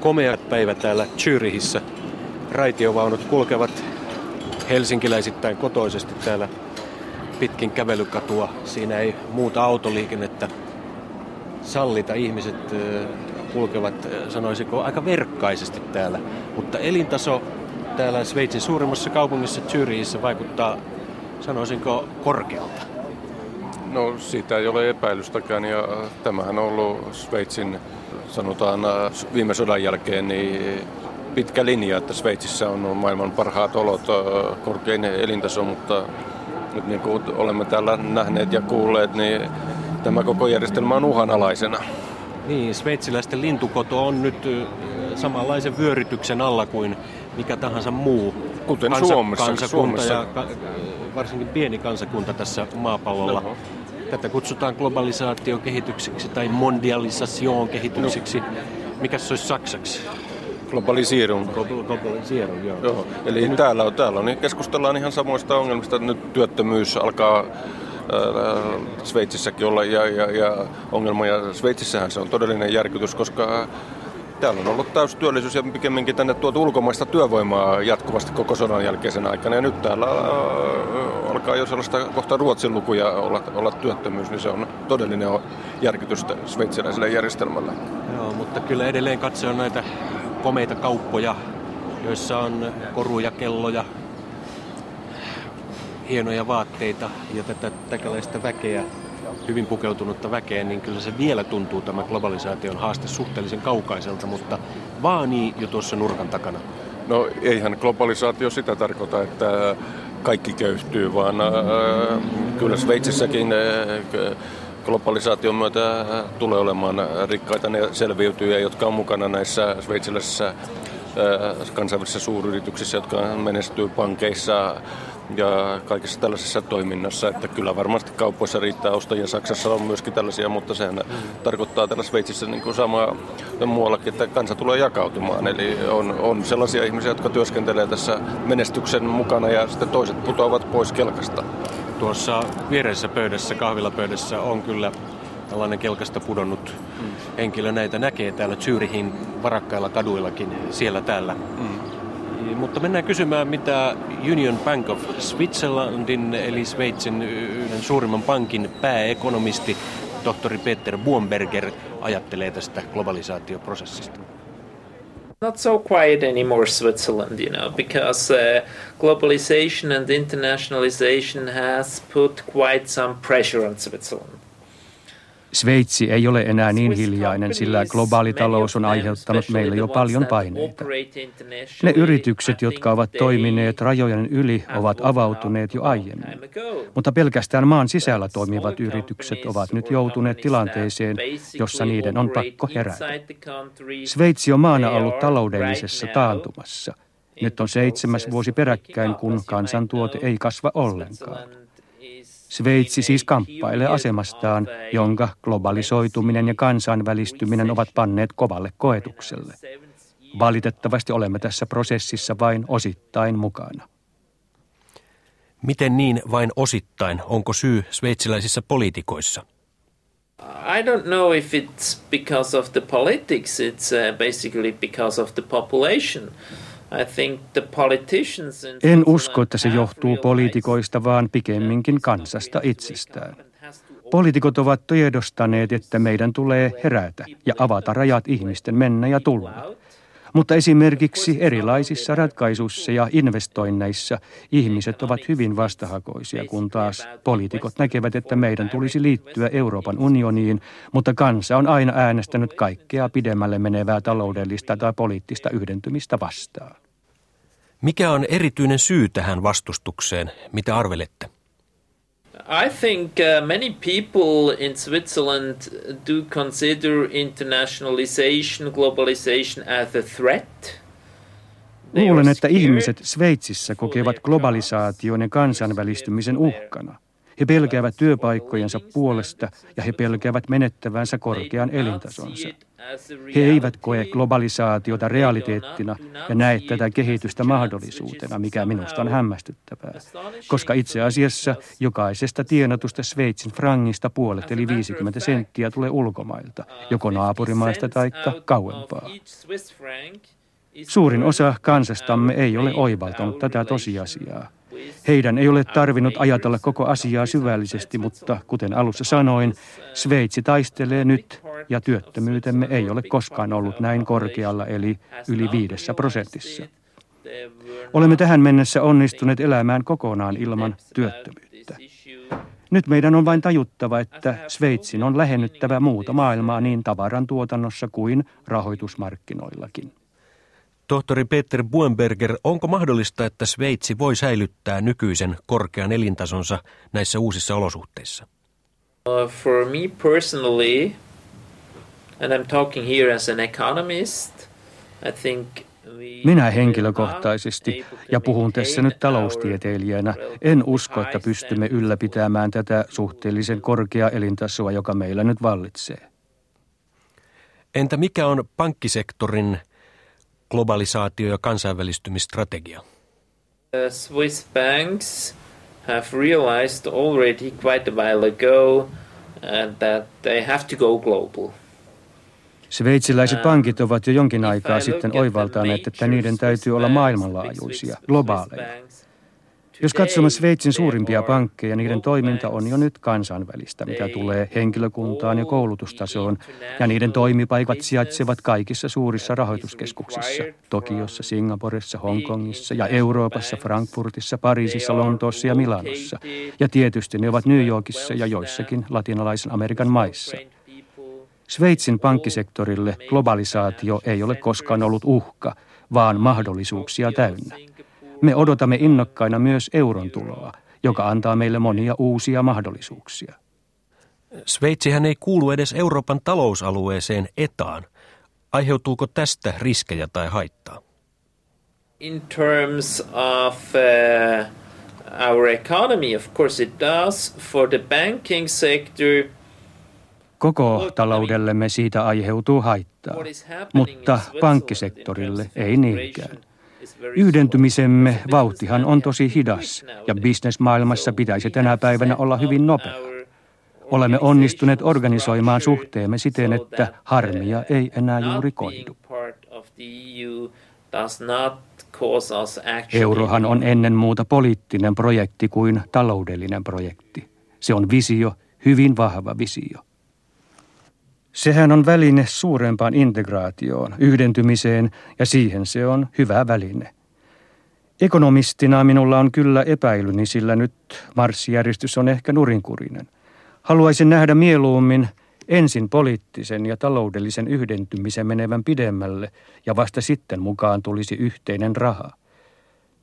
komea päivä täällä Zyrihissä. Raitiovaunut kulkevat helsinkiläisittäin kotoisesti täällä pitkin kävelykatua. Siinä ei muuta autoliikennettä sallita. Ihmiset kulkevat, sanoisiko, aika verkkaisesti täällä. Mutta elintaso täällä Sveitsin suurimmassa kaupungissa Zyrihissä vaikuttaa, sanoisinko, korkealta. No siitä ei ole epäilystäkään ja tämähän on ollut Sveitsin, sanotaan viime sodan jälkeen, niin pitkä linja, että Sveitsissä on maailman parhaat olot, korkein elintaso, mutta nyt niin kuin olemme täällä nähneet ja kuulleet, niin tämä koko järjestelmä on uhanalaisena. Niin, sveitsiläisten lintukoto on nyt samanlaisen vyörytyksen alla kuin mikä tahansa muu Kuten kansa, Suomessa. kansakunta Suomessa. ja ka, varsinkin pieni kansakunta tässä maapallolla. No. Tätä kutsutaan globalisaatiokehitykseksi tai mondialisation kehityksiksi. No. Mikä se olisi saksaksi? Globalisierung. Globalisierung, joo. joo. Eli nyt... täällä, on, täällä on, niin keskustellaan ihan samoista ongelmista. Nyt työttömyys alkaa äh, Sveitsissäkin olla ja, ja, ja ongelma. Ja Sveitsissähän se on todellinen järkytys, koska täällä on ollut täys työllisyys ja pikemminkin tänne tuotu ulkomaista työvoimaa jatkuvasti koko sodan jälkeisen aikana. Ja nyt täällä äh, alkaa jo sellaista kohta ruotsin lukuja olla, olla työttömyys, niin se on todellinen järkytys sveitsiläiselle järjestelmälle. Joo, mutta kyllä edelleen katse on näitä komeita kauppoja, joissa on koruja, kelloja, hienoja vaatteita ja tätä täkäläistä väkeä, hyvin pukeutunutta väkeä, niin kyllä se vielä tuntuu tämä globalisaation haaste suhteellisen kaukaiselta, mutta vaanii jo tuossa nurkan takana. No eihän globalisaatio sitä tarkoita, että kaikki köyhtyy, vaan äh, kyllä Sveitsissäkin äh, globalisaation myötä tulee olemaan rikkaita. Ne selviytyjiä, jotka on mukana näissä sveitsiläisissä äh, kansainvälisissä suuryrityksissä, jotka menestyy pankeissa ja kaikessa tällaisessa toiminnassa, että kyllä varmasti kaupoissa riittää ostajia. Saksassa on myöskin tällaisia, mutta sehän mm. tarkoittaa täällä Sveitsissä niin kuin samaa muuallakin, että kansa tulee jakautumaan. Eli on, on sellaisia ihmisiä, jotka työskentelee tässä menestyksen mukana ja sitten toiset putoavat pois kelkasta. Tuossa viereisessä pöydässä, kahvilapöydässä on kyllä tällainen kelkasta pudonnut mm. henkilö. Näitä näkee täällä Zyrihin varakkailla kaduillakin, siellä täällä. Mm. Mutta mennään kysymään, mitä Union Bank of Switzerlandin, eli Sveitsin suurimman pankin pääekonomisti, tohtori Peter Buomberger, ajattelee tästä globalisaatioprosessista. Not so quiet anymore, Switzerland, you know, because uh, globalization and internationalization has put quite some pressure on Switzerland. Sveitsi ei ole enää niin hiljainen, sillä globaali talous on aiheuttanut meille jo paljon paineita. Ne yritykset, jotka ovat toimineet rajojen yli, ovat avautuneet jo aiemmin. Mutta pelkästään maan sisällä toimivat yritykset ovat nyt joutuneet tilanteeseen, jossa niiden on pakko herätä. Sveitsi on maana ollut taloudellisessa taantumassa. Nyt on seitsemäs vuosi peräkkäin, kun kansantuote ei kasva ollenkaan. Sveitsi siis kamppailee asemastaan, jonka globalisoituminen ja kansainvälistyminen ovat panneet kovalle koetukselle. Valitettavasti olemme tässä prosessissa vain osittain mukana. Miten niin vain osittain? Onko syy sveitsiläisissä poliitikoissa? I don't know if it's because of the politics. It's uh, basically because of the population. En usko, että se johtuu poliitikoista, vaan pikemminkin kansasta itsestään. Poliitikot ovat tiedostaneet, että meidän tulee herätä ja avata rajat ihmisten mennä ja tulla. Mutta esimerkiksi erilaisissa ratkaisuissa ja investoinneissa ihmiset ovat hyvin vastahakoisia, kun taas poliitikot näkevät, että meidän tulisi liittyä Euroopan unioniin, mutta kansa on aina äänestänyt kaikkea pidemmälle menevää taloudellista tai poliittista yhdentymistä vastaan. Mikä on erityinen syy tähän vastustukseen? Mitä arvelette? I think uh, many people in Switzerland do consider internationalization, globalization as a threat. Luulen, että ihmiset Sveitsissä kokevat globalisaation ja kansainvälistymisen uhkana. He pelkäävät työpaikkojensa puolesta ja he pelkäävät menettävänsä korkean elintasonsa. He eivät koe globalisaatiota realiteettina ja näe tätä kehitystä mahdollisuutena, mikä minusta on hämmästyttävää, koska itse asiassa jokaisesta tienatusta Sveitsin frangista puolet eli 50 senttiä tulee ulkomailta, joko naapurimaista tai kauempaa. Suurin osa kansastamme ei ole oivaltanut tätä tosiasiaa. Heidän ei ole tarvinnut ajatella koko asiaa syvällisesti, mutta kuten alussa sanoin, Sveitsi taistelee nyt ja työttömyytemme ei ole koskaan ollut näin korkealla, eli yli viidessä prosentissa. Olemme tähän mennessä onnistuneet elämään kokonaan ilman työttömyyttä. Nyt meidän on vain tajuttava, että Sveitsin on lähennyttävä muuta maailmaa niin tavaran tuotannossa kuin rahoitusmarkkinoillakin. Tohtori Peter Buenberger, onko mahdollista, että Sveitsi voi säilyttää nykyisen korkean elintasonsa näissä uusissa olosuhteissa? Uh, for me personally, and I'm talking here as an economist, I think minä henkilökohtaisesti, ja puhun tässä nyt taloustieteilijänä, en usko, että pystymme ylläpitämään tätä suhteellisen korkeaa elintasoa, joka meillä nyt vallitsee. Entä mikä on pankkisektorin globalisaatio- ja kansainvälistymistrategia? Swiss banks have realized already quite a while ago uh, that they have to go global. Sveitsiläiset pankit ovat jo jonkin aikaa sitten oivaltaneet, että niiden täytyy olla maailmanlaajuisia, globaaleja. Jos katsomme Sveitsin suurimpia pankkeja, niiden toiminta on jo nyt kansainvälistä, mitä tulee henkilökuntaan ja koulutustasoon, ja niiden toimipaikat sijaitsevat kaikissa suurissa rahoituskeskuksissa, Tokiossa, Singaporessa, Hongkongissa ja Euroopassa, Frankfurtissa, Pariisissa, Lontoossa ja Milanossa. Ja tietysti ne ovat New Yorkissa ja joissakin latinalaisen Amerikan maissa. Sveitsin pankkisektorille globalisaatio ei ole koskaan ollut uhka, vaan mahdollisuuksia täynnä. Me odotamme innokkaina myös euron tuloa, joka antaa meille monia uusia mahdollisuuksia. Sveitsihän ei kuulu edes Euroopan talousalueeseen etaan. Aiheutuuko tästä riskejä tai haittaa? In terms of uh, our economy, of course it does. For the banking sector, Koko taloudellemme siitä aiheutuu haittaa, mutta pankkisektorille ei niinkään. Yhdentymisemme vauhtihan on tosi hidas ja bisnesmaailmassa pitäisi tänä päivänä olla hyvin nopea. Olemme onnistuneet organisoimaan suhteemme siten, että harmia ei enää juuri koidu. Eurohan on ennen muuta poliittinen projekti kuin taloudellinen projekti. Se on visio, hyvin vahva visio. Sehän on väline suurempaan integraatioon, yhdentymiseen ja siihen se on hyvä väline. Ekonomistina minulla on kyllä epäilyni, sillä nyt marssijärjestys on ehkä nurinkurinen. Haluaisin nähdä mieluummin ensin poliittisen ja taloudellisen yhdentymisen menevän pidemmälle ja vasta sitten mukaan tulisi yhteinen raha.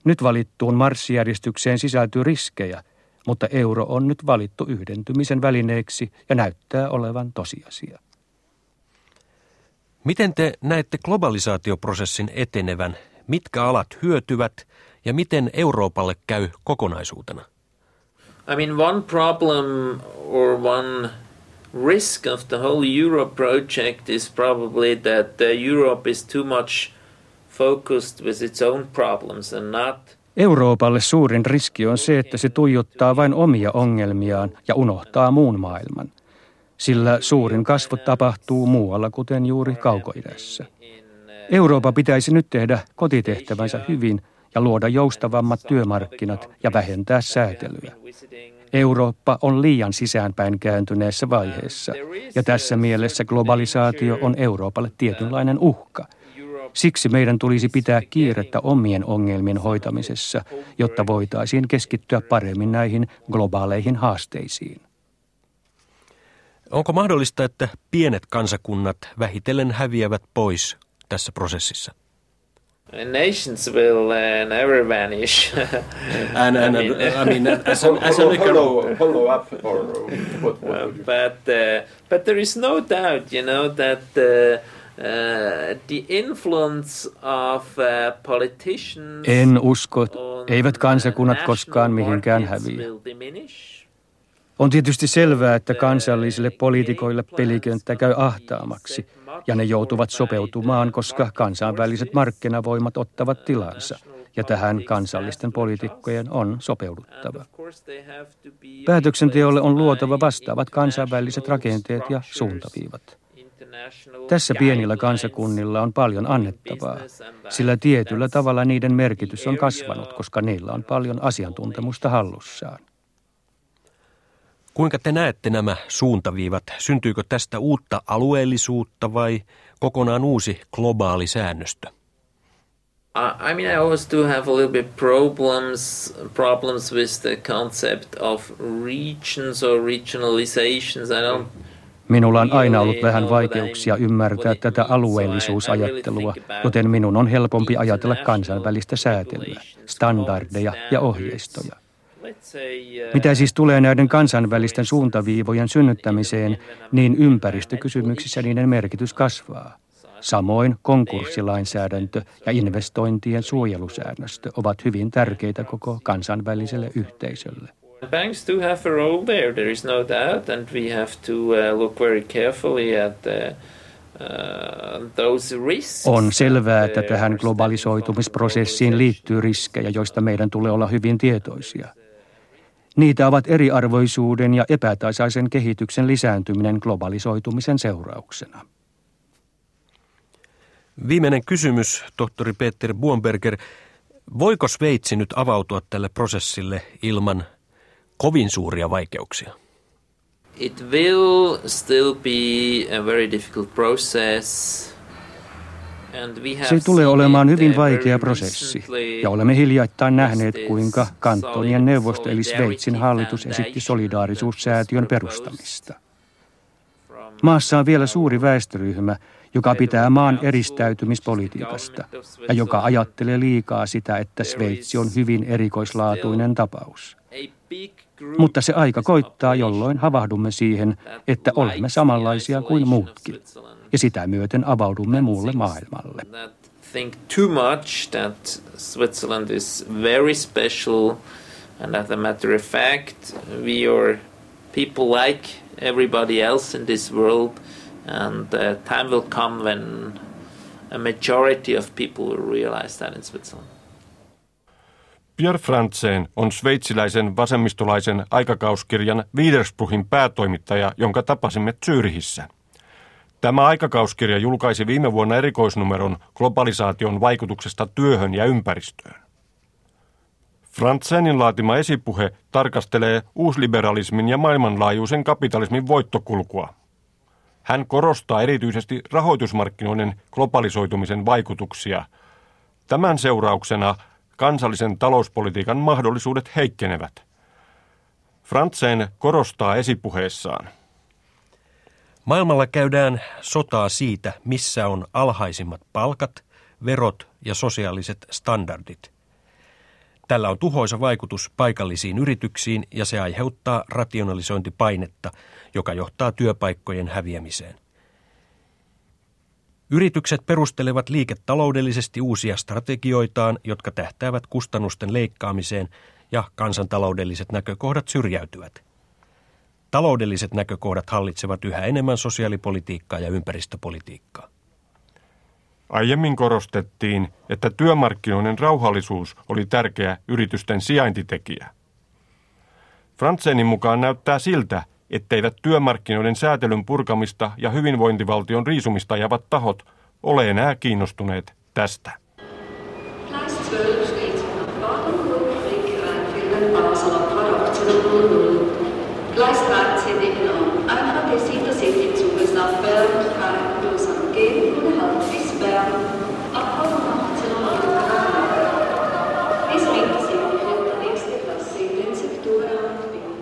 Nyt valittuun marssijärjestykseen sisältyy riskejä, mutta euro on nyt valittu yhdentymisen välineeksi ja näyttää olevan tosiasia. Miten te näette globalisaatioprosessin etenevän? Mitkä alat hyötyvät ja miten Euroopalle käy kokonaisuutena? I mean, one problem or one risk of the whole Europe project is probably that Europe is too much focused with its own problems and not Euroopalle suurin riski on se, että se tuijottaa vain omia ongelmiaan ja unohtaa muun maailman sillä suurin kasvu tapahtuu muualla, kuten juuri kaukoidässä. Eurooppa pitäisi nyt tehdä kotitehtävänsä hyvin ja luoda joustavammat työmarkkinat ja vähentää säätelyä. Eurooppa on liian sisäänpäin kääntyneessä vaiheessa, ja tässä mielessä globalisaatio on Euroopalle tietynlainen uhka. Siksi meidän tulisi pitää kiirettä omien ongelmien hoitamisessa, jotta voitaisiin keskittyä paremmin näihin globaaleihin haasteisiin. Onko mahdollista, että pienet kansakunnat vähitellen häviävät pois tässä prosessissa? Nations will uh, never vanish. and, and, I mean, I mean as, an, as an follow, follow up or what, what uh, but uh, but there is no doubt, you know, that uh, uh, the influence of uh, politicians En usko, eivät kansakunnat koskaan mihinkään häviä. On tietysti selvää, että kansallisille poliitikoille pelikenttä käy ahtaamaksi ja ne joutuvat sopeutumaan, koska kansainväliset markkinavoimat ottavat tilansa ja tähän kansallisten poliitikkojen on sopeuduttava. Päätöksenteolle on luotava vastaavat kansainväliset rakenteet ja suuntaviivat. Tässä pienillä kansakunnilla on paljon annettavaa, sillä tietyllä tavalla niiden merkitys on kasvanut, koska niillä on paljon asiantuntemusta hallussaan. Kuinka te näette nämä suuntaviivat? Syntyykö tästä uutta alueellisuutta vai kokonaan uusi globaali säännöstö? I mean, I always do have a little bit problems problems with the concept of regions or regionalizations. I don't Minulla on aina ollut vähän vaikeuksia ymmärtää tätä alueellisuusajattelua, joten minun on helpompi ajatella kansainvälistä säätelyä, standardeja ja ohjeistoja. Mitä siis tulee näiden kansainvälisten suuntaviivojen synnyttämiseen, niin ympäristökysymyksissä niiden merkitys kasvaa. Samoin konkurssilainsäädäntö ja investointien suojelusäännöstö ovat hyvin tärkeitä koko kansainväliselle yhteisölle. Banks do have a role there, there is no doubt, and we have to uh, look very carefully at the, uh, on selvää, että tähän globalisoitumisprosessiin liittyy riskejä, joista meidän tulee olla hyvin tietoisia. Niitä ovat eriarvoisuuden ja epätasaisen kehityksen lisääntyminen globalisoitumisen seurauksena. Viimeinen kysymys, tohtori Peter Buonberger. Voiko Sveitsi nyt avautua tälle prosessille ilman kovin suuria vaikeuksia? It will still be a very difficult process. Se tulee olemaan hyvin vaikea prosessi, ja olemme hiljattain nähneet, kuinka kantonien neuvosto eli Sveitsin hallitus esitti solidaarisuussäätiön perustamista. Maassa on vielä suuri väestöryhmä, joka pitää maan eristäytymispolitiikasta ja joka ajattelee liikaa sitä, että Sveitsi on hyvin erikoislaatuinen tapaus. Mutta se aika koittaa, jolloin havahdumme siihen, että olemme samanlaisia kuin muutkin, ja sitä myöten avaudumme muulle maailmalle. Think too much that Switzerland is very special, and as a matter of fact, we are people like everybody else in this world, and the time will come when a majority of people will realize that in Switzerland. Pierre Frantzen on sveitsiläisen vasemmistolaisen aikakauskirjan Widerspruchin päätoimittaja, jonka tapasimme Zyrihissä. Tämä aikakauskirja julkaisi viime vuonna erikoisnumeron globalisaation vaikutuksesta työhön ja ympäristöön. Frantzenin laatima esipuhe tarkastelee uusliberalismin ja maailmanlaajuisen kapitalismin voittokulkua. Hän korostaa erityisesti rahoitusmarkkinoiden globalisoitumisen vaikutuksia. Tämän seurauksena kansallisen talouspolitiikan mahdollisuudet heikkenevät. Frantzen korostaa esipuheessaan. Maailmalla käydään sotaa siitä, missä on alhaisimmat palkat, verot ja sosiaaliset standardit. Tällä on tuhoisa vaikutus paikallisiin yrityksiin ja se aiheuttaa rationalisointipainetta, joka johtaa työpaikkojen häviämiseen. Yritykset perustelevat liiketaloudellisesti uusia strategioitaan, jotka tähtäävät kustannusten leikkaamiseen ja kansantaloudelliset näkökohdat syrjäytyvät. Taloudelliset näkökohdat hallitsevat yhä enemmän sosiaalipolitiikkaa ja ympäristöpolitiikkaa. Aiemmin korostettiin, että työmarkkinoiden rauhallisuus oli tärkeä yritysten sijaintitekijä. Frantsenin mukaan näyttää siltä, etteivät työmarkkinoiden säätelyn purkamista ja hyvinvointivaltion riisumista ajavat tahot ole enää kiinnostuneet tästä. Gleis 13 in Einfach Zuges nach Bern, und halt bis Bern. Abfahrt 18 Uhr.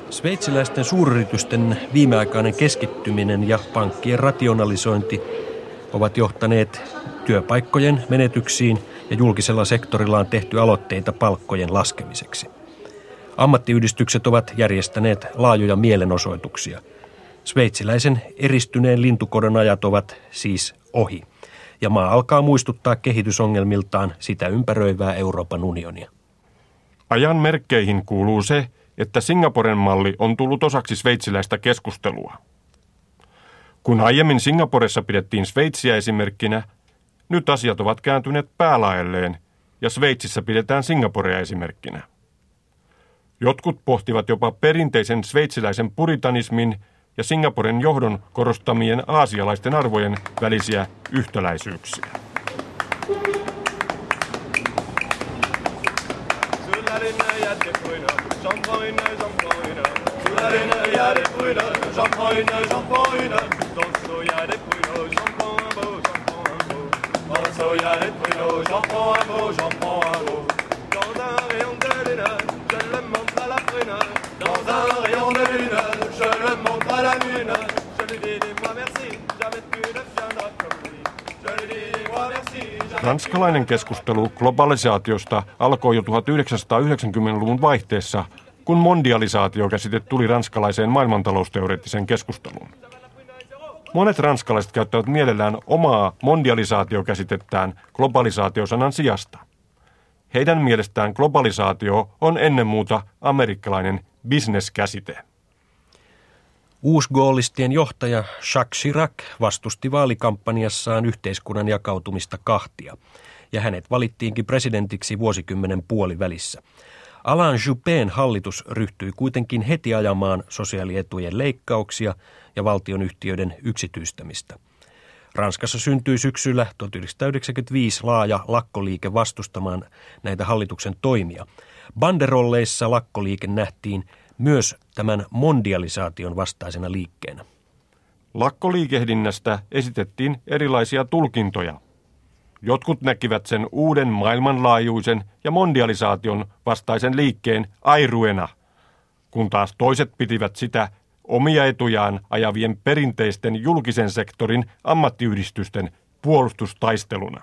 Bis Sveitsiläisten suuryritysten viimeaikainen keskittyminen ja pankkien rationalisointi ovat johtaneet työpaikkojen menetyksiin ja julkisella sektorilla on tehty aloitteita palkkojen laskemiseksi. Ammattiyhdistykset ovat järjestäneet laajoja mielenosoituksia. Sveitsiläisen eristyneen lintukodon ajat ovat siis ohi, ja maa alkaa muistuttaa kehitysongelmiltaan sitä ympäröivää Euroopan unionia. Ajan merkkeihin kuuluu se, että Singaporen malli on tullut osaksi sveitsiläistä keskustelua. Kun aiemmin Singaporessa pidettiin Sveitsiä esimerkkinä, nyt asiat ovat kääntyneet päälaelleen ja Sveitsissä pidetään Singaporea esimerkkinä. Jotkut pohtivat jopa perinteisen sveitsiläisen puritanismin ja Singaporen johdon korostamien aasialaisten arvojen välisiä yhtäläisyyksiä. Dans un rayon de lune, je le Dans un rayon de lune, je le montre à la lune. Je lui dis dis-moi merci, jamais tu ne viendras comme lui. Je lui dis Ranskalainen keskustelu globalisaatiosta alkoi jo 1990-luvun vaihteessa, kun mondialisaatio-käsite tuli ranskalaiseen maailmantalousteoreettiseen keskusteluun. Monet ranskalaiset käyttävät mielellään omaa mondialisaatiokäsitettään globalisaatiosanan sijasta. Heidän mielestään globalisaatio on ennen muuta amerikkalainen bisneskäsite. Uusgoolistien johtaja Jacques Chirac vastusti vaalikampanjassaan yhteiskunnan jakautumista kahtia, ja hänet valittiinkin presidentiksi vuosikymmenen puolivälissä. Alain Juppén hallitus ryhtyi kuitenkin heti ajamaan sosiaalietujen leikkauksia ja valtionyhtiöiden yksityistämistä. Ranskassa syntyi syksyllä 1995 laaja lakkoliike vastustamaan näitä hallituksen toimia. Banderolleissa lakkoliike nähtiin myös tämän mondialisaation vastaisena liikkeenä. Lakkoliikehdinnästä esitettiin erilaisia tulkintoja. Jotkut näkivät sen uuden maailmanlaajuisen ja mondialisaation vastaisen liikkeen airuena, kun taas toiset pitivät sitä omia etujaan ajavien perinteisten julkisen sektorin ammattiyhdistysten puolustustaisteluna.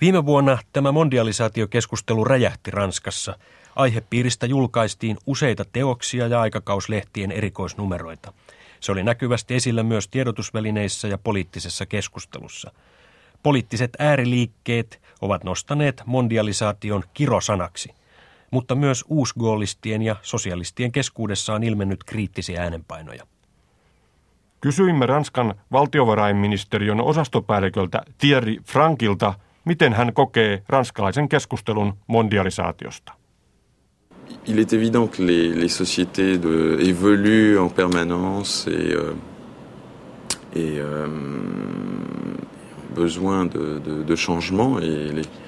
Viime vuonna tämä mondialisaatiokeskustelu räjähti Ranskassa. Aihepiiristä julkaistiin useita teoksia ja aikakauslehtien erikoisnumeroita. Se oli näkyvästi esillä myös tiedotusvälineissä ja poliittisessa keskustelussa. Poliittiset ääriliikkeet ovat nostaneet mondialisaation kirosanaksi, mutta myös uusgoolistien ja sosialistien keskuudessa on ilmennyt kriittisiä äänenpainoja. Kysyimme Ranskan valtiovarainministeriön osastopäälliköltä Thierry Frankilta, miten hän kokee ranskalaisen keskustelun mondialisaatiosta. Il est évident que les, les sociétés de, évoluent en permanence et, euh, et euh, besoin de, de, de changement et les.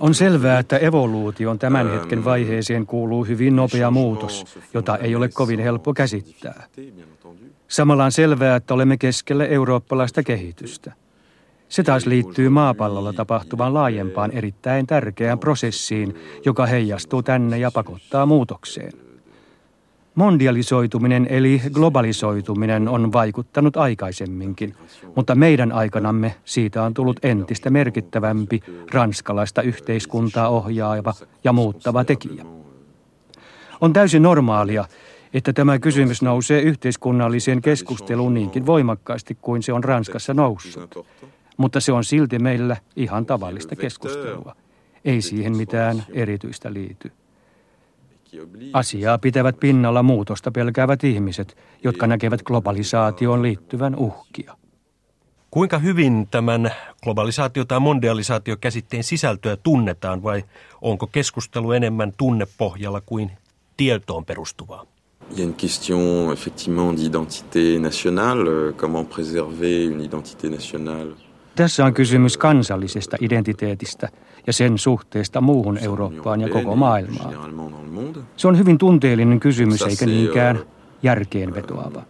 On selvää, että evoluution tämän hetken vaiheeseen kuuluu hyvin nopea muutos, jota ei ole kovin helppo käsittää. Samalla on selvää, että olemme keskellä eurooppalaista kehitystä. Se taas liittyy maapallolla tapahtuvaan laajempaan erittäin tärkeään prosessiin, joka heijastuu tänne ja pakottaa muutokseen. Mondialisoituminen eli globalisoituminen on vaikuttanut aikaisemminkin, mutta meidän aikanamme siitä on tullut entistä merkittävämpi ranskalaista yhteiskuntaa ohjaava ja muuttava tekijä. On täysin normaalia, että tämä kysymys nousee yhteiskunnalliseen keskusteluun niinkin voimakkaasti kuin se on Ranskassa noussut. Mutta se on silti meillä ihan tavallista keskustelua. Ei siihen mitään erityistä liity. Asiaa pitävät pinnalla muutosta pelkäävät ihmiset, jotka näkevät globalisaatioon liittyvän uhkia. Kuinka hyvin tämän globalisaatio- tai mondialisaatio-käsitteen sisältöä tunnetaan vai onko keskustelu enemmän tunnepohjalla kuin tietoon perustuvaa? Il y a une question effectivement d'identité nationale, comment préserver une identité nationale. Tässä on kysymys kansallisesta identiteetistä ja sen suhteesta muuhun Eurooppaan ja koko maailmaan. Se on hyvin tunteellinen kysymys eikä niinkään järkeen vetoava.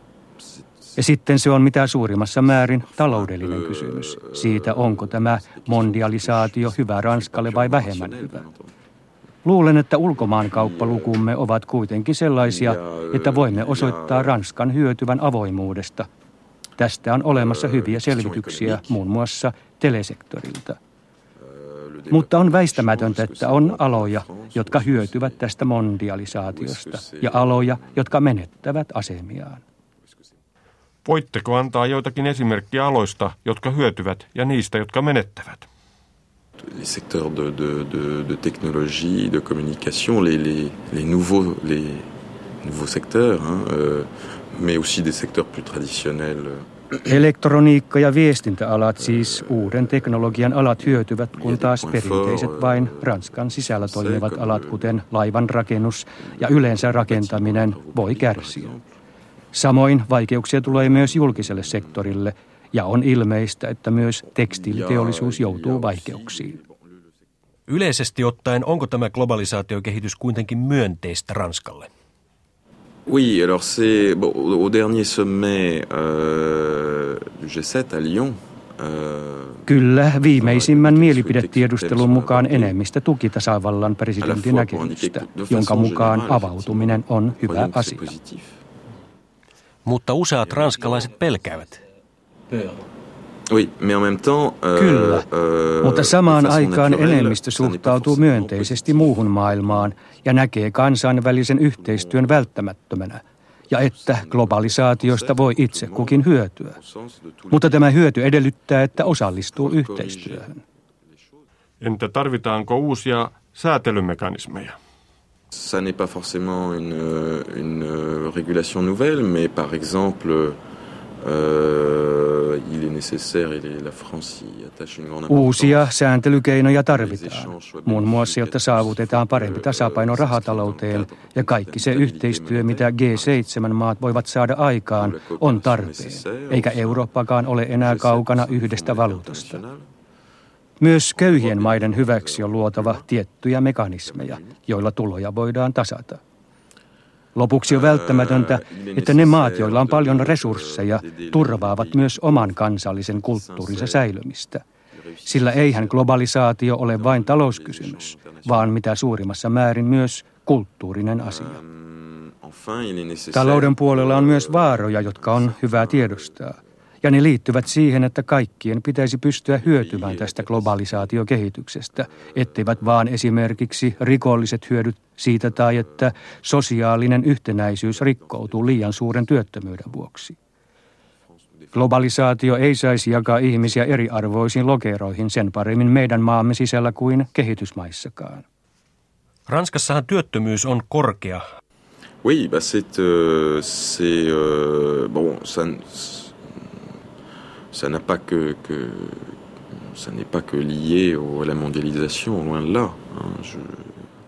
Ja sitten se on mitä suurimmassa määrin taloudellinen kysymys siitä, onko tämä mondialisaatio hyvä Ranskalle vai vähemmän hyvä. Luulen, että ulkomaankauppalukumme ovat kuitenkin sellaisia, että voimme osoittaa Ranskan hyötyvän avoimuudesta. Tästä on olemassa hyviä selvityksiä muun muassa telesektorilta. Mutta on väistämätöntä, että on aloja, jotka hyötyvät tästä mondialisaatiosta ja aloja, jotka menettävät asemiaan. Voitteko antaa joitakin esimerkkiä aloista, jotka hyötyvät ja niistä, jotka menettävät? Les secteurs de, de, de, de technologie, de communication, les, les, les, nouveaux, les nouveaux secteurs, hein, euh, mais aussi des secteurs plus traditionnels. Elektroniikka- ja viestintäalat, siis uuden teknologian alat hyötyvät, kun taas perinteiset vain Ranskan sisällä toimivat alat, kuten laivan rakennus ja yleensä rakentaminen, voi kärsiä. Samoin vaikeuksia tulee myös julkiselle sektorille, ja on ilmeistä, että myös tekstiiliteollisuus joutuu vaikeuksiin. Yleisesti ottaen, onko tämä globalisaatiokehitys kuitenkin myönteistä Ranskalle? Oui, alors c'est bon, au dernier sommet euh, du G7 à Lyon. Euh, Kyllä, viimeisimmän mielipidetiedustelun mukaan enemmistö tuki tasavallan presidentin näkemystä, jonka mukaan avautuminen on hyvä asia. Mutta useat ranskalaiset pelkäävät. Kyllä, euh, mutta samaan aikaan enemmistö suhtautuu myönteisesti muuhun maailmaan ja näkee kansainvälisen yhteistyön välttämättömänä ja että globalisaatiosta voi itse kukin hyötyä. Mutta tämä hyöty edellyttää, että osallistuu yhteistyöhön. Entä tarvitaanko uusia säätelymekanismeja? Ça n'est pas forcément une, une régulation nouvelle, mais par exemple, Uusia sääntelykeinoja tarvitaan, muun muassa jotta saavutetaan parempi tasapaino rahatalouteen. ja kaikki se yhteistyö, mitä G7-maat voivat saada aikaan, on tarpeen, eikä Eurooppakaan ole enää kaukana yhdestä valuutasta. Myös köyhien maiden hyväksi on luotava tiettyjä mekanismeja, joilla tuloja voidaan tasata. Lopuksi on välttämätöntä, että ne maat, joilla on paljon resursseja, turvaavat myös oman kansallisen kulttuurinsa säilymistä. Sillä eihän globalisaatio ole vain talouskysymys, vaan mitä suurimmassa määrin myös kulttuurinen asia. Talouden puolella on myös vaaroja, jotka on hyvä tiedostaa. Ja ne liittyvät siihen, että kaikkien pitäisi pystyä hyötymään tästä globalisaatiokehityksestä, etteivät vaan esimerkiksi rikolliset hyödyt siitä tai että sosiaalinen yhtenäisyys rikkoutuu liian suuren työttömyyden vuoksi. Globalisaatio ei saisi jakaa ihmisiä eriarvoisiin lokeroihin sen paremmin meidän maamme sisällä kuin kehitysmaissakaan. Ranskassahan työttömyys on korkea. Oui, bah c'est, euh, c'est euh, bon, ça, ça n'a pas que, que ça n'est pas que lié au, à la mondialisation, loin de là. Hein, je...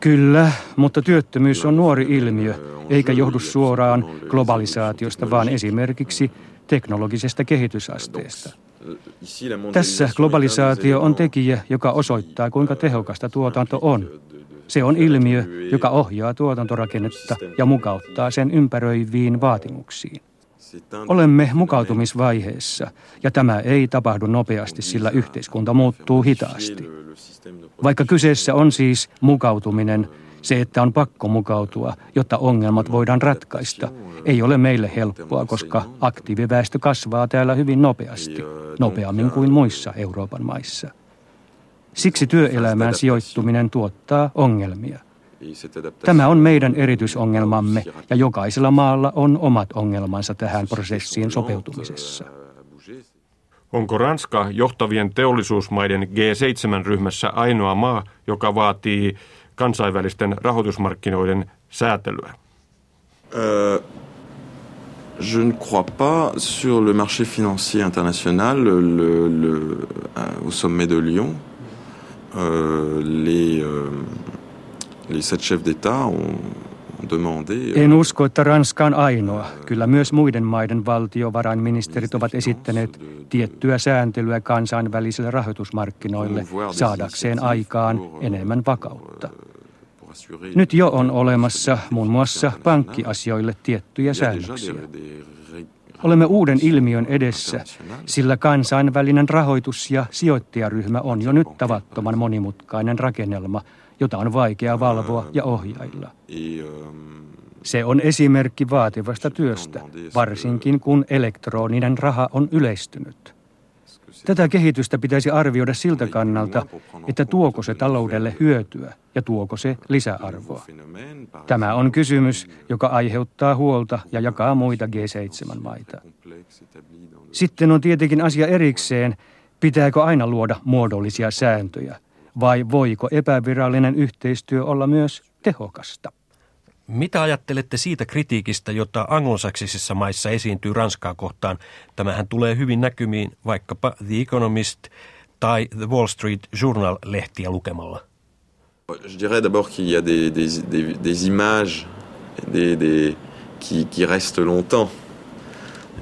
Kyllä, mutta työttömyys on nuori ilmiö, eikä johdu suoraan globalisaatiosta, vaan esimerkiksi teknologisesta kehitysasteesta. Tässä globalisaatio on tekijä, joka osoittaa, kuinka tehokasta tuotanto on. Se on ilmiö, joka ohjaa tuotantorakennetta ja mukauttaa sen ympäröiviin vaatimuksiin. Olemme mukautumisvaiheessa, ja tämä ei tapahdu nopeasti, sillä yhteiskunta muuttuu hitaasti. Vaikka kyseessä on siis mukautuminen, se, että on pakko mukautua, jotta ongelmat voidaan ratkaista, ei ole meille helppoa, koska aktiiviväestö kasvaa täällä hyvin nopeasti, nopeammin kuin muissa Euroopan maissa. Siksi työelämään sijoittuminen tuottaa ongelmia. Tämä on meidän erityisongelmamme ja jokaisella maalla on omat ongelmansa tähän prosessiin sopeutumisessa. Onko Ranska johtavien teollisuusmaiden G7-ryhmässä ainoa maa, joka vaatii kansainvälisten rahoitusmarkkinoiden säätelyä? Euh, je ne crois pas sur le marché financier international le, le, le, au sommet de Lyon. Euh, les, euh, en usko, että Ranska on ainoa. Kyllä myös muiden maiden valtiovarainministerit ovat esittäneet tiettyä sääntelyä kansainvälisille rahoitusmarkkinoille saadakseen aikaan enemmän vakautta. Nyt jo on olemassa muun muassa pankkiasioille tiettyjä säännöksiä. Olemme uuden ilmiön edessä, sillä kansainvälinen rahoitus- ja sijoittajaryhmä on jo nyt tavattoman monimutkainen rakennelma, jota on vaikea valvoa ja ohjailla. Se on esimerkki vaativasta työstä, varsinkin kun elektroninen raha on yleistynyt. Tätä kehitystä pitäisi arvioida siltä kannalta, että tuoko se taloudelle hyötyä ja tuoko se lisäarvoa. Tämä on kysymys, joka aiheuttaa huolta ja jakaa muita G7-maita. Sitten on tietenkin asia erikseen, pitääkö aina luoda muodollisia sääntöjä – Vai voiko epävirallinen yhteistyö olla myös tehokasta? Mitä ajattelette siitä kritiikistä, jota anglosaksisissa maissa esiintyy Ranskaa kohtaan? Tämähän tulee hyvin näkymiin vaikkapa The Economist tai The Wall Street Journal-lehtiä lukemalla. Je dirais d'abord qu'il y a des, des, des, des images des, des, qui, qui restent longtemps.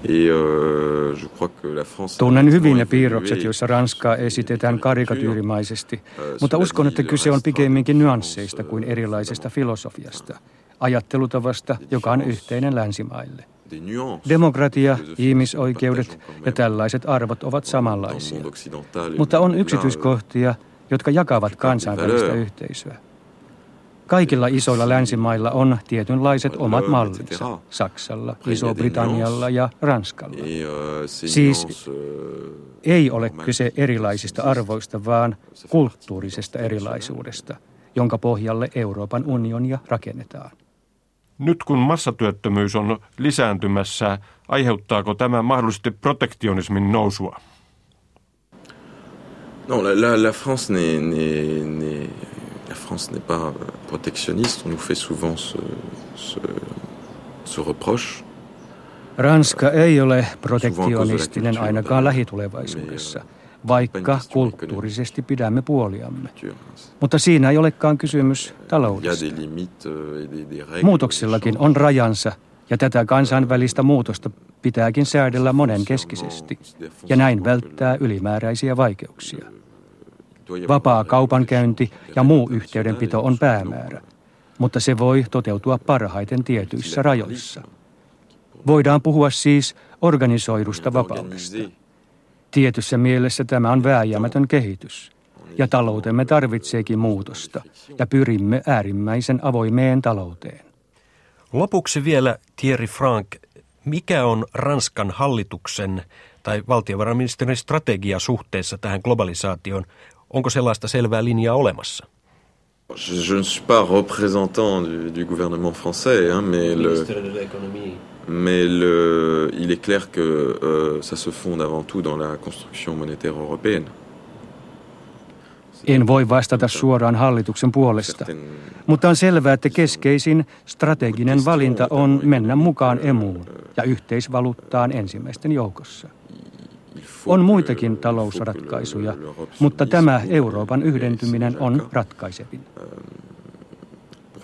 Euh, Tunnen hyvin ne piirrokset, joissa Ranskaa esitetään karikatyyrimaisesti, euh, mutta uskon, että kyse on pikemminkin nyansseista kuin erilaisesta filosofiasta, ajattelutavasta, joka on yhteinen länsimaille. Demokratia, ihmisoikeudet ja tällaiset arvot ovat samanlaisia, mutta on yksityiskohtia, jotka jakavat kansainvälistä yhteisöä. Kaikilla isoilla länsimailla on tietynlaiset omat mallinsa. Saksalla, Iso-Britannialla ja Ranskalla. Siis ei ole kyse erilaisista arvoista, vaan kulttuurisesta erilaisuudesta, jonka pohjalle Euroopan unionia rakennetaan. Nyt kun massatyöttömyys on lisääntymässä, aiheuttaako tämä mahdollisesti protektionismin nousua? No, la, la, la France n'est la France n'est pas protectionniste, on nous fait souvent ce, ce, ce reproche. Ranska ei ole protektionistinen ainakaan lähitulevaisuudessa, vaikka kulttuurisesti pidämme puoliamme. Mutta siinä ei olekaan kysymys taloudesta. Muutoksellakin on rajansa, ja tätä kansainvälistä muutosta pitääkin säädellä monenkeskisesti, ja näin välttää ylimääräisiä vaikeuksia. Vapaa kaupankäynti ja muu yhteydenpito on päämäärä, mutta se voi toteutua parhaiten tietyissä rajoissa. Voidaan puhua siis organisoidusta vapaudesta. Tietyssä mielessä tämä on vääjäämätön kehitys, ja taloutemme tarvitseekin muutosta, ja pyrimme äärimmäisen avoimeen talouteen. Lopuksi vielä Thierry Frank, mikä on Ranskan hallituksen tai valtiovarainministerin strategia suhteessa tähän globalisaatioon? Onko sellaista selvää linjaa olemassa? Je, ne suis pas représentant du, du gouvernement français, hein, mais le, mais le, il est clair que euh, ça se fonde avant tout dans la construction monétaire européenne. En voi vastata suoraan hallituksen puolesta, mutta on selvää, että keskeisin strateginen valinta on mennä mukaan emuun ja yhteisvaluuttaan ensimmäisten joukossa. On muitakin talousratkaisuja, mutta tämä Euroopan yhdentyminen on ratkaisevin.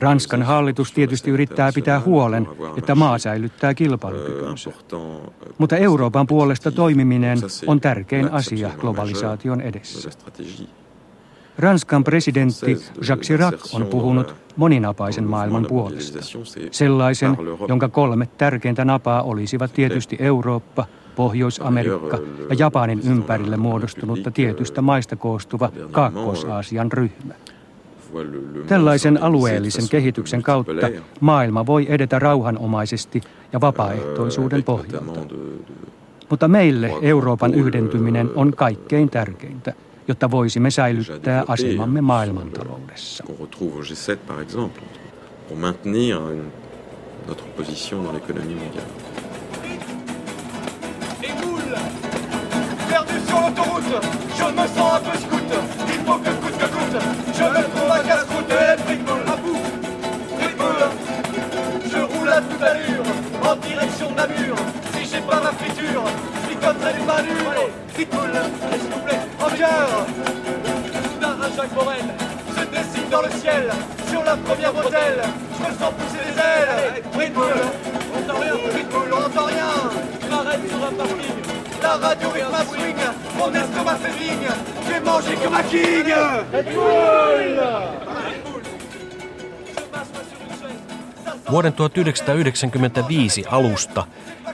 Ranskan hallitus tietysti yrittää pitää huolen, että maa säilyttää kilpailukykynsä. Mutta Euroopan puolesta toimiminen on tärkein asia globalisaation edessä. Ranskan presidentti Jacques Chirac on puhunut moninapaisen maailman puolesta. Sellaisen, jonka kolme tärkeintä napaa olisivat tietysti Eurooppa – Pohjois-Amerikka ja Japanin ympärille muodostunutta tietystä maista koostuva Kaakkois-Aasian ryhmä. Tällaisen alueellisen kehityksen kautta maailma voi edetä rauhanomaisesti ja vapaaehtoisuuden pohjalta. Mutta meille Euroopan yhdentyminen on kaikkein tärkeintä, jotta voisimme säilyttää asemamme maailmantaloudessa. notre position dans l'économie mondiale. Je me sens un peu scout, il faut que coûte que coûte. Je me trouve à casse-croûte et à bout. Je roule à toute allure, en direction de mur. Si j'ai pas ma friture, je picoterai du malure. Allez, s'il vous plaît, en cœur. Soudain, un Jacques Morel se dessine dans le ciel. Sur la première bretelle, je me sens pousser les ailes. Pitbull, on entend rien, Pitbull, on entend rien. Je m'arrête sur un parking. La radio rythme un swing, mon estomac s'évigne, je vais manger comme un king. Vuoden 1995 alusta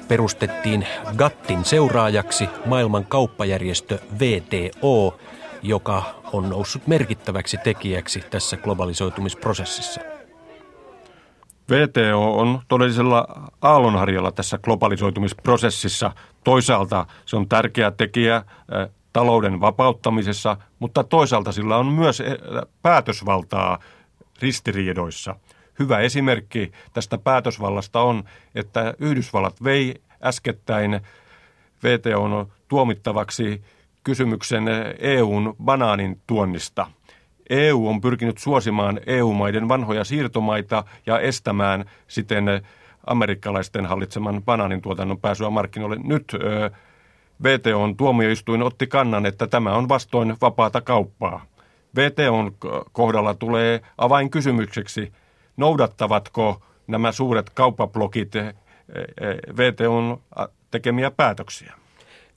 perustettiin GATTin seuraajaksi maailman kauppajärjestö VTO, joka on noussut merkittäväksi tekijäksi tässä globalisoitumisprosessissa. VTO on todellisella aallonharjalla tässä globalisoitumisprosessissa. Toisaalta se on tärkeä tekijä talouden vapauttamisessa, mutta toisaalta sillä on myös päätösvaltaa ristiriidoissa. Hyvä esimerkki tästä päätösvallasta on, että Yhdysvallat vei äskettäin VTOn tuomittavaksi kysymyksen EUn banaanin tuonnista. EU on pyrkinyt suosimaan EU-maiden vanhoja siirtomaita ja estämään siten amerikkalaisten hallitseman banaanin tuotannon pääsyä markkinoille. Nyt VTOn tuomioistuin otti kannan, että tämä on vastoin vapaata kauppaa. VTOn kohdalla tulee avainkysymykseksi, noudattavatko nämä suuret kauppablokit VTOn tekemiä päätöksiä?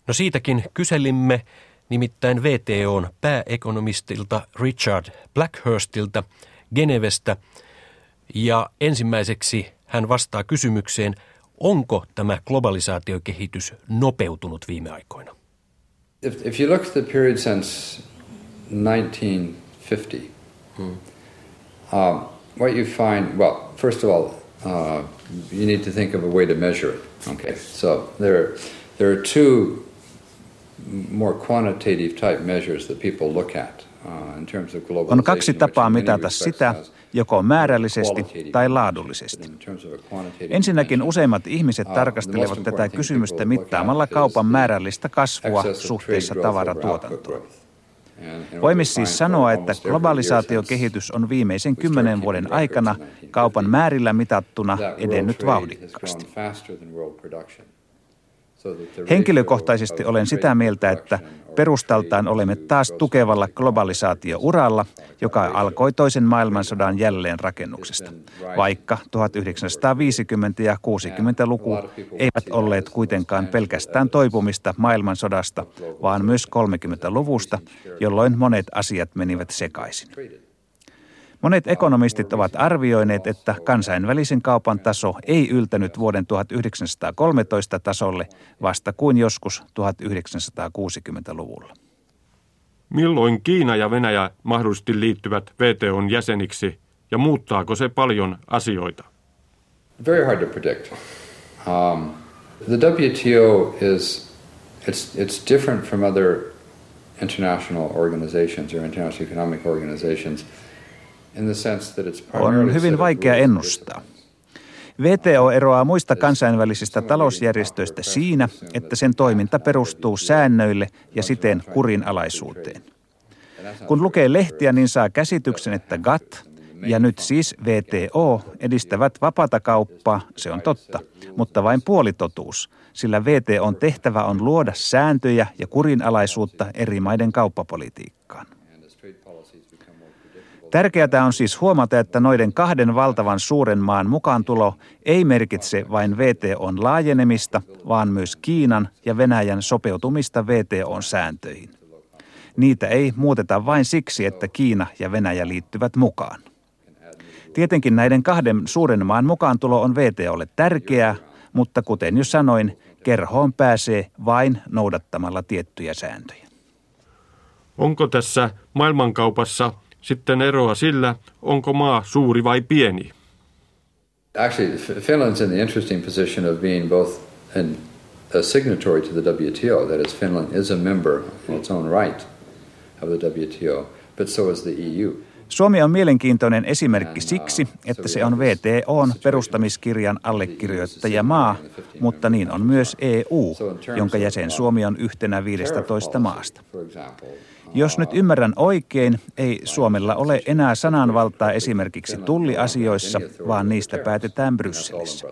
No siitäkin kyselimme nimittäin VTOn pääekonomistilta Richard Blackhurstilta Genevestä. Ja ensimmäiseksi hän vastaa kysymykseen, onko tämä globalisaatiokehitys nopeutunut viime aikoina? If, if you look at the period since 1950, hmm. uh, what you find, well, first of all, uh, you need to think of a way to measure it. Okay, so there, there are two more quantitative type measures that people look at. Uh, On kaksi tapaa mitata sitä, joko määrällisesti tai laadullisesti. Ensinnäkin useimmat ihmiset uh, tarkastelevat tätä kysymystä mittaamalla kaupan määrällistä kasvua suhteessa tavaratuotantoon. Voimme siis sanoa, että globalisaatiokehitys on viimeisen kymmenen vuoden aikana kaupan määrillä mitattuna edennyt vauhdikkaasti. Henkilökohtaisesti olen sitä mieltä, että perustaltaan olemme taas tukevalla globalisaatiouralla, joka alkoi toisen maailmansodan jälleenrakennuksesta, vaikka 1950- ja 60-luku eivät olleet kuitenkaan pelkästään toipumista maailmansodasta, vaan myös 30-luvusta, jolloin monet asiat menivät sekaisin. Monet ekonomistit ovat arvioineet, että kansainvälisen kaupan taso ei yltänyt vuoden 1913 tasolle vasta kuin joskus 1960-luvulla. Milloin Kiina ja Venäjä mahdollisesti liittyvät VTOn jäseniksi ja muuttaako se paljon asioita? Very hard to predict. Um, the WTO is it's it's different from other international organizations or international economic organizations – on hyvin vaikea ennustaa. VTO eroaa muista kansainvälisistä talousjärjestöistä siinä, että sen toiminta perustuu säännöille ja siten kurinalaisuuteen. Kun lukee lehtiä, niin saa käsityksen, että GATT ja nyt siis VTO edistävät vapaata kauppaa, se on totta, mutta vain puolitotuus, sillä VTOn tehtävä on luoda sääntöjä ja kurinalaisuutta eri maiden kauppapolitiikkaan. Tärkeää on siis huomata, että noiden kahden valtavan suuren maan mukaantulo ei merkitse vain VTOn laajenemista, vaan myös Kiinan ja Venäjän sopeutumista VTOn sääntöihin. Niitä ei muuteta vain siksi, että Kiina ja Venäjä liittyvät mukaan. Tietenkin näiden kahden suuren maan mukaantulo on VTOlle tärkeää, mutta kuten jo sanoin, kerhoon pääsee vain noudattamalla tiettyjä sääntöjä. Onko tässä maailmankaupassa sitten eroa sillä, onko maa suuri vai pieni. Actually, Finland's in the interesting position of being both an, a signatory to the WTO, that is, Finland is a member in its own right of the WTO, but so is the EU. Suomi on mielenkiintoinen esimerkki siksi, että se on VTOn perustamiskirjan allekirjoittaja maa, mutta niin on myös EU, jonka jäsen Suomi on yhtenä 15 maasta. Jos nyt ymmärrän oikein, ei Suomella ole enää sananvaltaa esimerkiksi tulliasioissa, vaan niistä päätetään Brysselissä.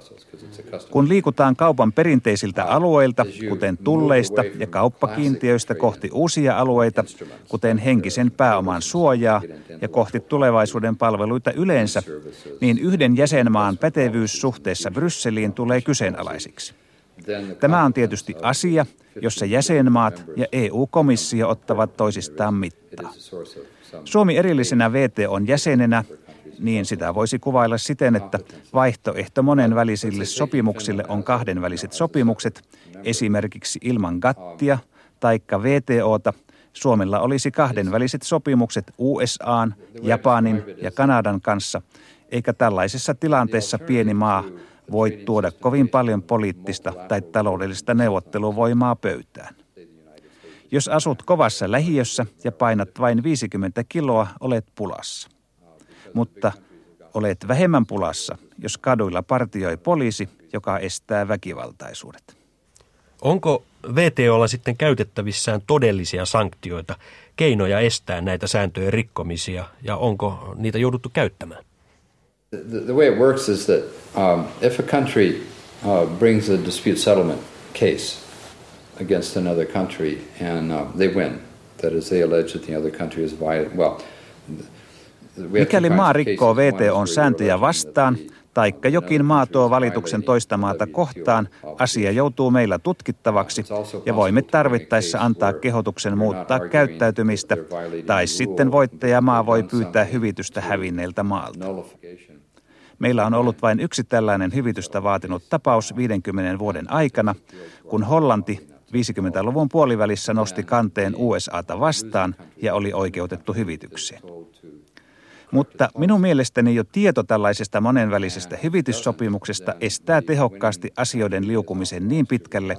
Kun liikutaan kaupan perinteisiltä alueilta, kuten tulleista ja kauppakiintiöistä kohti uusia alueita, kuten henkisen pääoman suojaa ja kohti tulevaisuuden palveluita yleensä, niin yhden jäsenmaan pätevyys suhteessa Brysseliin tulee kyseenalaisiksi. Tämä on tietysti asia, jossa jäsenmaat ja EU-komissio ottavat toisistaan mittaa. Suomi erillisenä VTOn jäsenenä, niin sitä voisi kuvailla siten, että vaihtoehto monenvälisille sopimuksille on kahdenväliset sopimukset, esimerkiksi ilman GATTia taikka VTOta. Suomella olisi kahdenväliset sopimukset USAn, Japanin ja Kanadan kanssa, eikä tällaisessa tilanteessa pieni maa voi tuoda kovin paljon poliittista tai taloudellista neuvotteluvoimaa pöytään. Jos asut kovassa lähiössä ja painat vain 50 kiloa, olet pulassa. Mutta olet vähemmän pulassa, jos kaduilla partioi poliisi, joka estää väkivaltaisuudet. Onko VTOlla sitten käytettävissään todellisia sanktioita, keinoja estää näitä sääntöjen rikkomisia ja onko niitä jouduttu käyttämään? The, the way it works is that um, if a country uh, brings a dispute settlement case against another country and uh, they win, that is, they allege that the other country is violated. Well, Mikäli maa rikkoo VTOn sääntöjä vastaan, taikka jokin maa tuo valituksen toista maata kohtaan, asia joutuu meillä tutkittavaksi ja voimme tarvittaessa antaa kehotuksen muuttaa käyttäytymistä, tai sitten voittajamaa voi pyytää hyvitystä hävinneiltä maalta. Meillä on ollut vain yksi tällainen hyvitystä vaatinut tapaus 50 vuoden aikana, kun Hollanti 50-luvun puolivälissä nosti kanteen USAta vastaan ja oli oikeutettu hyvitykseen. Mutta minun mielestäni jo tieto tällaisesta monenvälisestä hyvityssopimuksesta estää tehokkaasti asioiden liukumisen niin pitkälle,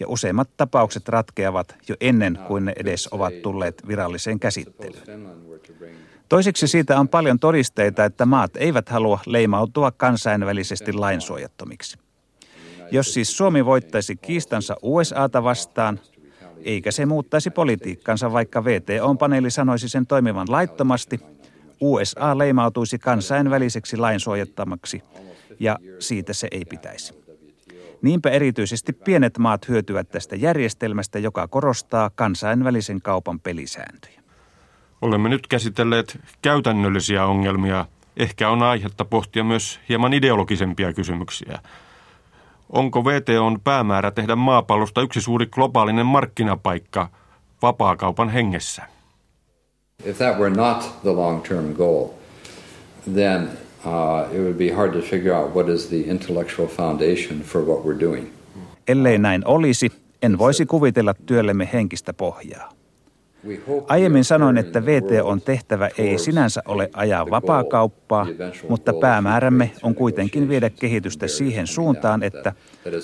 ja useimmat tapaukset ratkeavat jo ennen kuin ne edes ovat tulleet viralliseen käsittelyyn. Toiseksi siitä on paljon todisteita, että maat eivät halua leimautua kansainvälisesti lainsuojattomiksi. Jos siis Suomi voittaisi kiistansa USAta vastaan, eikä se muuttaisi politiikkansa, vaikka VTO-paneeli sanoisi sen toimivan laittomasti, USA leimautuisi kansainväliseksi lainsuojattamaksi, ja siitä se ei pitäisi. Niinpä erityisesti pienet maat hyötyvät tästä järjestelmästä, joka korostaa kansainvälisen kaupan pelisääntöjä. Olemme nyt käsitelleet käytännöllisiä ongelmia. Ehkä on aihetta pohtia myös hieman ideologisempia kysymyksiä. Onko VTOn päämäärä tehdä maapallosta yksi suuri globaalinen markkinapaikka vapaakaupan hengessä? If that were not the long-term goal, then uh, it would be hard to figure out what is the intellectual foundation for what we're doing. Ellei näin olisi, en voisi kuvitella työllemme henkistä pohjaa. Aiemmin sanoin, että on tehtävä ei sinänsä ole ajaa vapaakauppaa, mutta päämäärämme on kuitenkin viedä kehitystä siihen suuntaan, että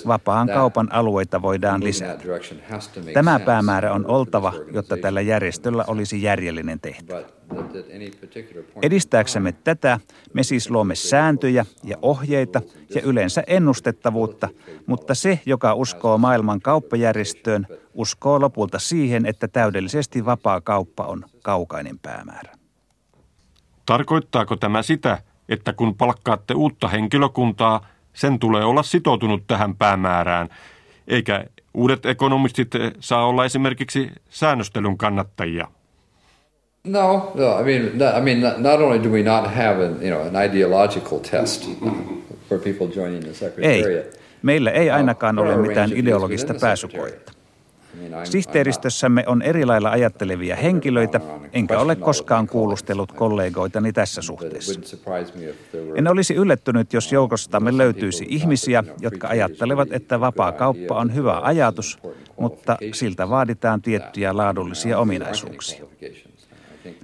vapaan kaupan alueita voidaan lisätä. Tämä päämäärä on oltava, jotta tällä järjestöllä olisi järjellinen tehtävä. Edistääksemme tätä, me siis luomme sääntöjä ja ohjeita ja yleensä ennustettavuutta, mutta se, joka uskoo maailman kauppajärjestöön, uskoo lopulta siihen, että täydellisesti vapaa kauppa on kaukainen päämäärä. Tarkoittaako tämä sitä, että kun palkkaatte uutta henkilökuntaa, sen tulee olla sitoutunut tähän päämäärään, eikä uudet ekonomistit saa olla esimerkiksi säännöstelyn kannattajia? No, no. I mean, I mean, not only do we not have an, you know, an ideological test for people joining the secretariat. Ei, meillä ei ainakaan ole mitään ideologista pääsykoetta. Sihteeristössämme on eri lailla ajattelevia henkilöitä, enkä ole koskaan kuulustellut kollegoitani tässä suhteessa. En olisi yllättynyt, jos joukostamme löytyisi ihmisiä, jotka ajattelevat, että vapaa kauppa on hyvä ajatus, mutta siltä vaaditaan tiettyjä laadullisia ominaisuuksia.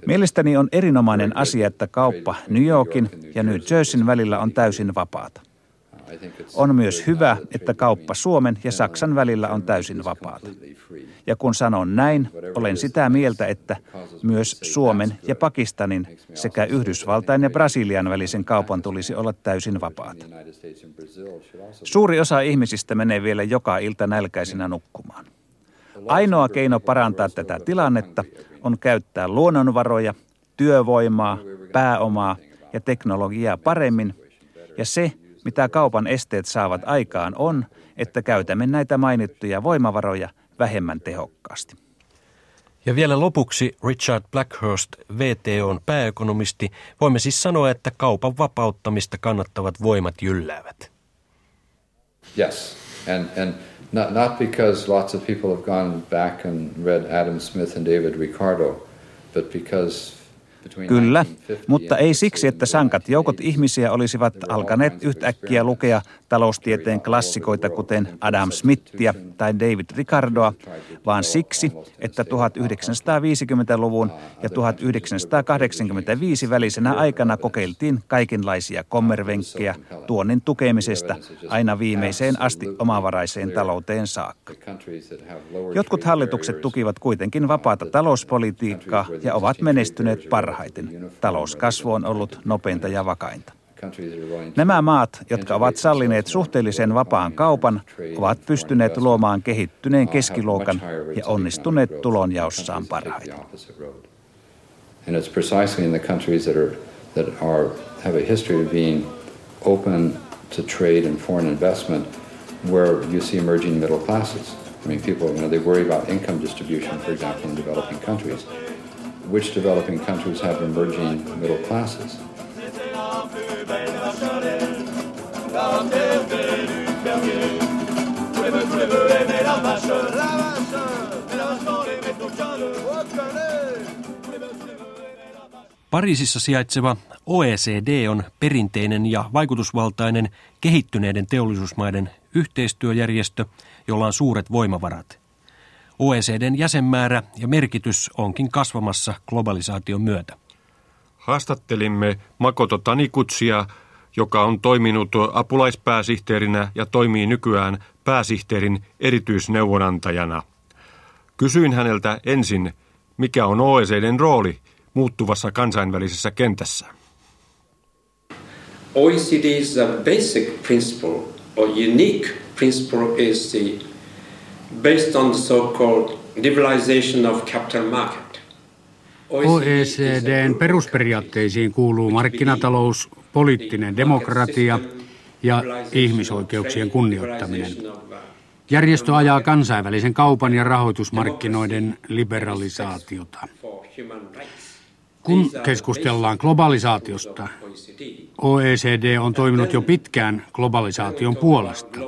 Mielestäni on erinomainen asia, että kauppa New Yorkin ja New Jerseyn välillä on täysin vapaata. On myös hyvä, että kauppa Suomen ja Saksan välillä on täysin vapaata. Ja kun sanon näin, olen sitä mieltä, että myös Suomen ja Pakistanin sekä Yhdysvaltain ja Brasilian välisen kaupan tulisi olla täysin vapaata. Suuri osa ihmisistä menee vielä joka ilta nälkäisenä nukkumaan. Ainoa keino parantaa tätä tilannetta on käyttää luonnonvaroja, työvoimaa, pääomaa ja teknologiaa paremmin, ja se, mitä kaupan esteet saavat aikaan, on, että käytämme näitä mainittuja voimavaroja vähemmän tehokkaasti. Ja vielä lopuksi Richard Blackhurst, VTOn pääekonomisti, voimme siis sanoa, että kaupan vapauttamista kannattavat voimat jylläävät. Yes, and, and not, not because lots of people have gone back and read Adam Smith and David Ricardo, but because Kyllä, mutta ei siksi, että sankat joukot ihmisiä olisivat alkaneet yhtäkkiä lukea taloustieteen klassikoita, kuten Adam Smithia tai David Ricardoa, vaan siksi, että 1950-luvun ja 1985 välisenä aikana kokeiltiin kaikenlaisia kommervenkkejä tuonnin tukemisesta aina viimeiseen asti omavaraiseen talouteen saakka. Jotkut hallitukset tukivat kuitenkin vapaata talouspolitiikkaa ja ovat menestyneet parhaiten. Talouskasvu on ollut nopeinta ja vakainta. Nämä maat, jotka ovat sallineet suhteellisen vapaan kaupan, ovat pystyneet luomaan kehittyneen keskiluokan ja onnistuneet tulonjaossaan parhaiten. And it's precisely in the countries that are that are have a history of being open to trade and foreign investment where you see emerging middle classes. I mean, people, you know, they worry about income distribution, for example, in developing countries. Which developing countries have emerging middle classes? Pariisissa sijaitseva OECD on perinteinen ja vaikutusvaltainen kehittyneiden teollisuusmaiden yhteistyöjärjestö, jolla on suuret voimavarat. OECDn jäsenmäärä ja merkitys onkin kasvamassa globalisaation myötä. Haastattelimme Makoto Tanikutsia, joka on toiminut apulaispääsihteerinä ja toimii nykyään pääsihteerin erityisneuvonantajana. Kysyin häneltä ensin, mikä on OECDn rooli muuttuvassa kansainvälisessä kentässä. OECD's basic principle or unique principle is the based on the so-called liberalization of capital market. OECDn perusperiaatteisiin kuuluu markkinatalous, poliittinen demokratia ja ihmisoikeuksien kunnioittaminen. Järjestö ajaa kansainvälisen kaupan ja rahoitusmarkkinoiden liberalisaatiota. Kun keskustellaan globalisaatiosta, OECD on toiminut jo pitkään globalisaation puolesta.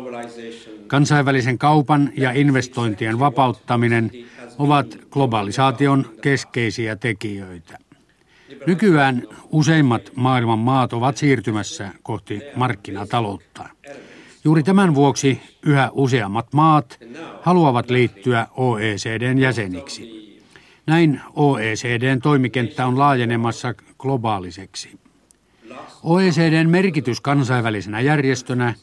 Kansainvälisen kaupan ja investointien vapauttaminen ovat globalisaation keskeisiä tekijöitä. Nykyään useimmat maailman maat ovat siirtymässä kohti markkinataloutta. Juuri tämän vuoksi yhä useammat maat haluavat liittyä OECDn jäseniksi. Näin OECDn toimikenttä on laajenemassa globaaliseksi. OECDn merkitys kansainvälisenä järjestönä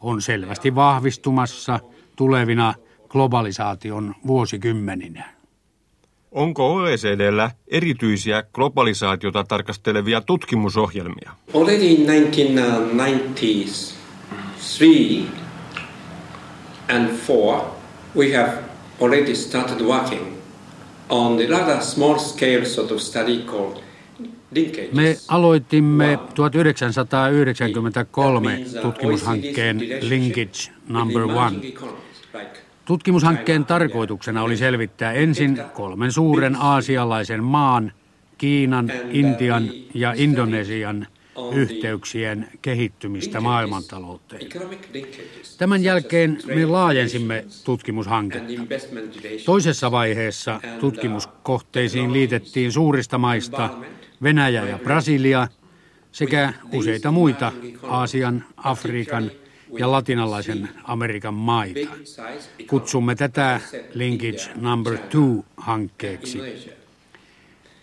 on selvästi vahvistumassa tulevina globalisaation vuosikymmeninä. Onko OECDllä erityisiä globalisaatiota tarkastelevia tutkimusohjelmia? Already in 1993 and 4 we have already started working me aloitimme 1993 tutkimushankkeen Linkage Number One. Tutkimushankkeen tarkoituksena oli selvittää ensin kolmen suuren aasialaisen maan, Kiinan, Intian ja Indonesian yhteyksien kehittymistä maailmantalouteen. Tämän jälkeen me laajensimme tutkimushanketta. Toisessa vaiheessa tutkimuskohteisiin liitettiin suurista maista Venäjä ja Brasilia sekä useita muita Aasian, Afrikan ja latinalaisen Amerikan maita. Kutsumme tätä Linkage Number Two hankkeeksi.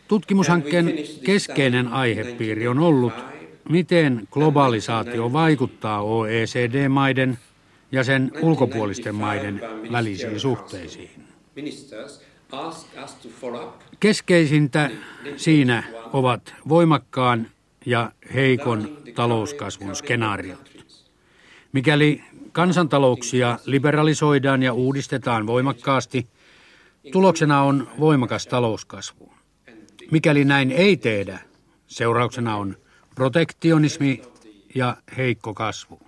Tutkimushankkeen keskeinen aihepiiri on ollut, miten globalisaatio vaikuttaa OECD-maiden ja sen ulkopuolisten maiden välisiin suhteisiin. Keskeisintä siinä ovat voimakkaan ja heikon talouskasvun skenaariot. Mikäli kansantalouksia liberalisoidaan ja uudistetaan voimakkaasti, tuloksena on voimakas talouskasvu. Mikäli näin ei tehdä, seurauksena on protektionismi ja heikko kasvu.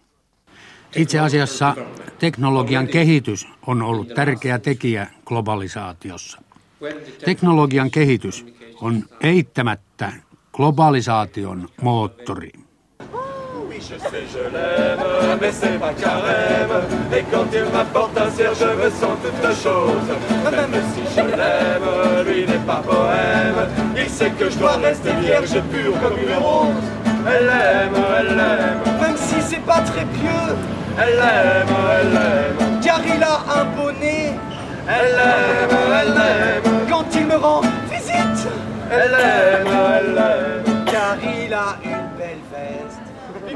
Itse asiassa teknologian kehitys on ollut tärkeä tekijä globalisaatiossa. Teknologian kehitys on eittämättä globalisaation moottori. Je sais je l'aime, mais c'est pas carême. Et quand il m'apporte un cierge, je me sens toute chose. Même si je l'aime, lui n'est pas poème. Il sait que je dois rester vierge pure comme une rose. Elle l'aime, elle l'aime. Même si c'est pas très pieux. Elle l'aime, elle l'aime. Car il a un bonnet. Elle l'aime, elle l'aime. Quand il me rend visite. Elle l'aime, elle l'aime. Car il a une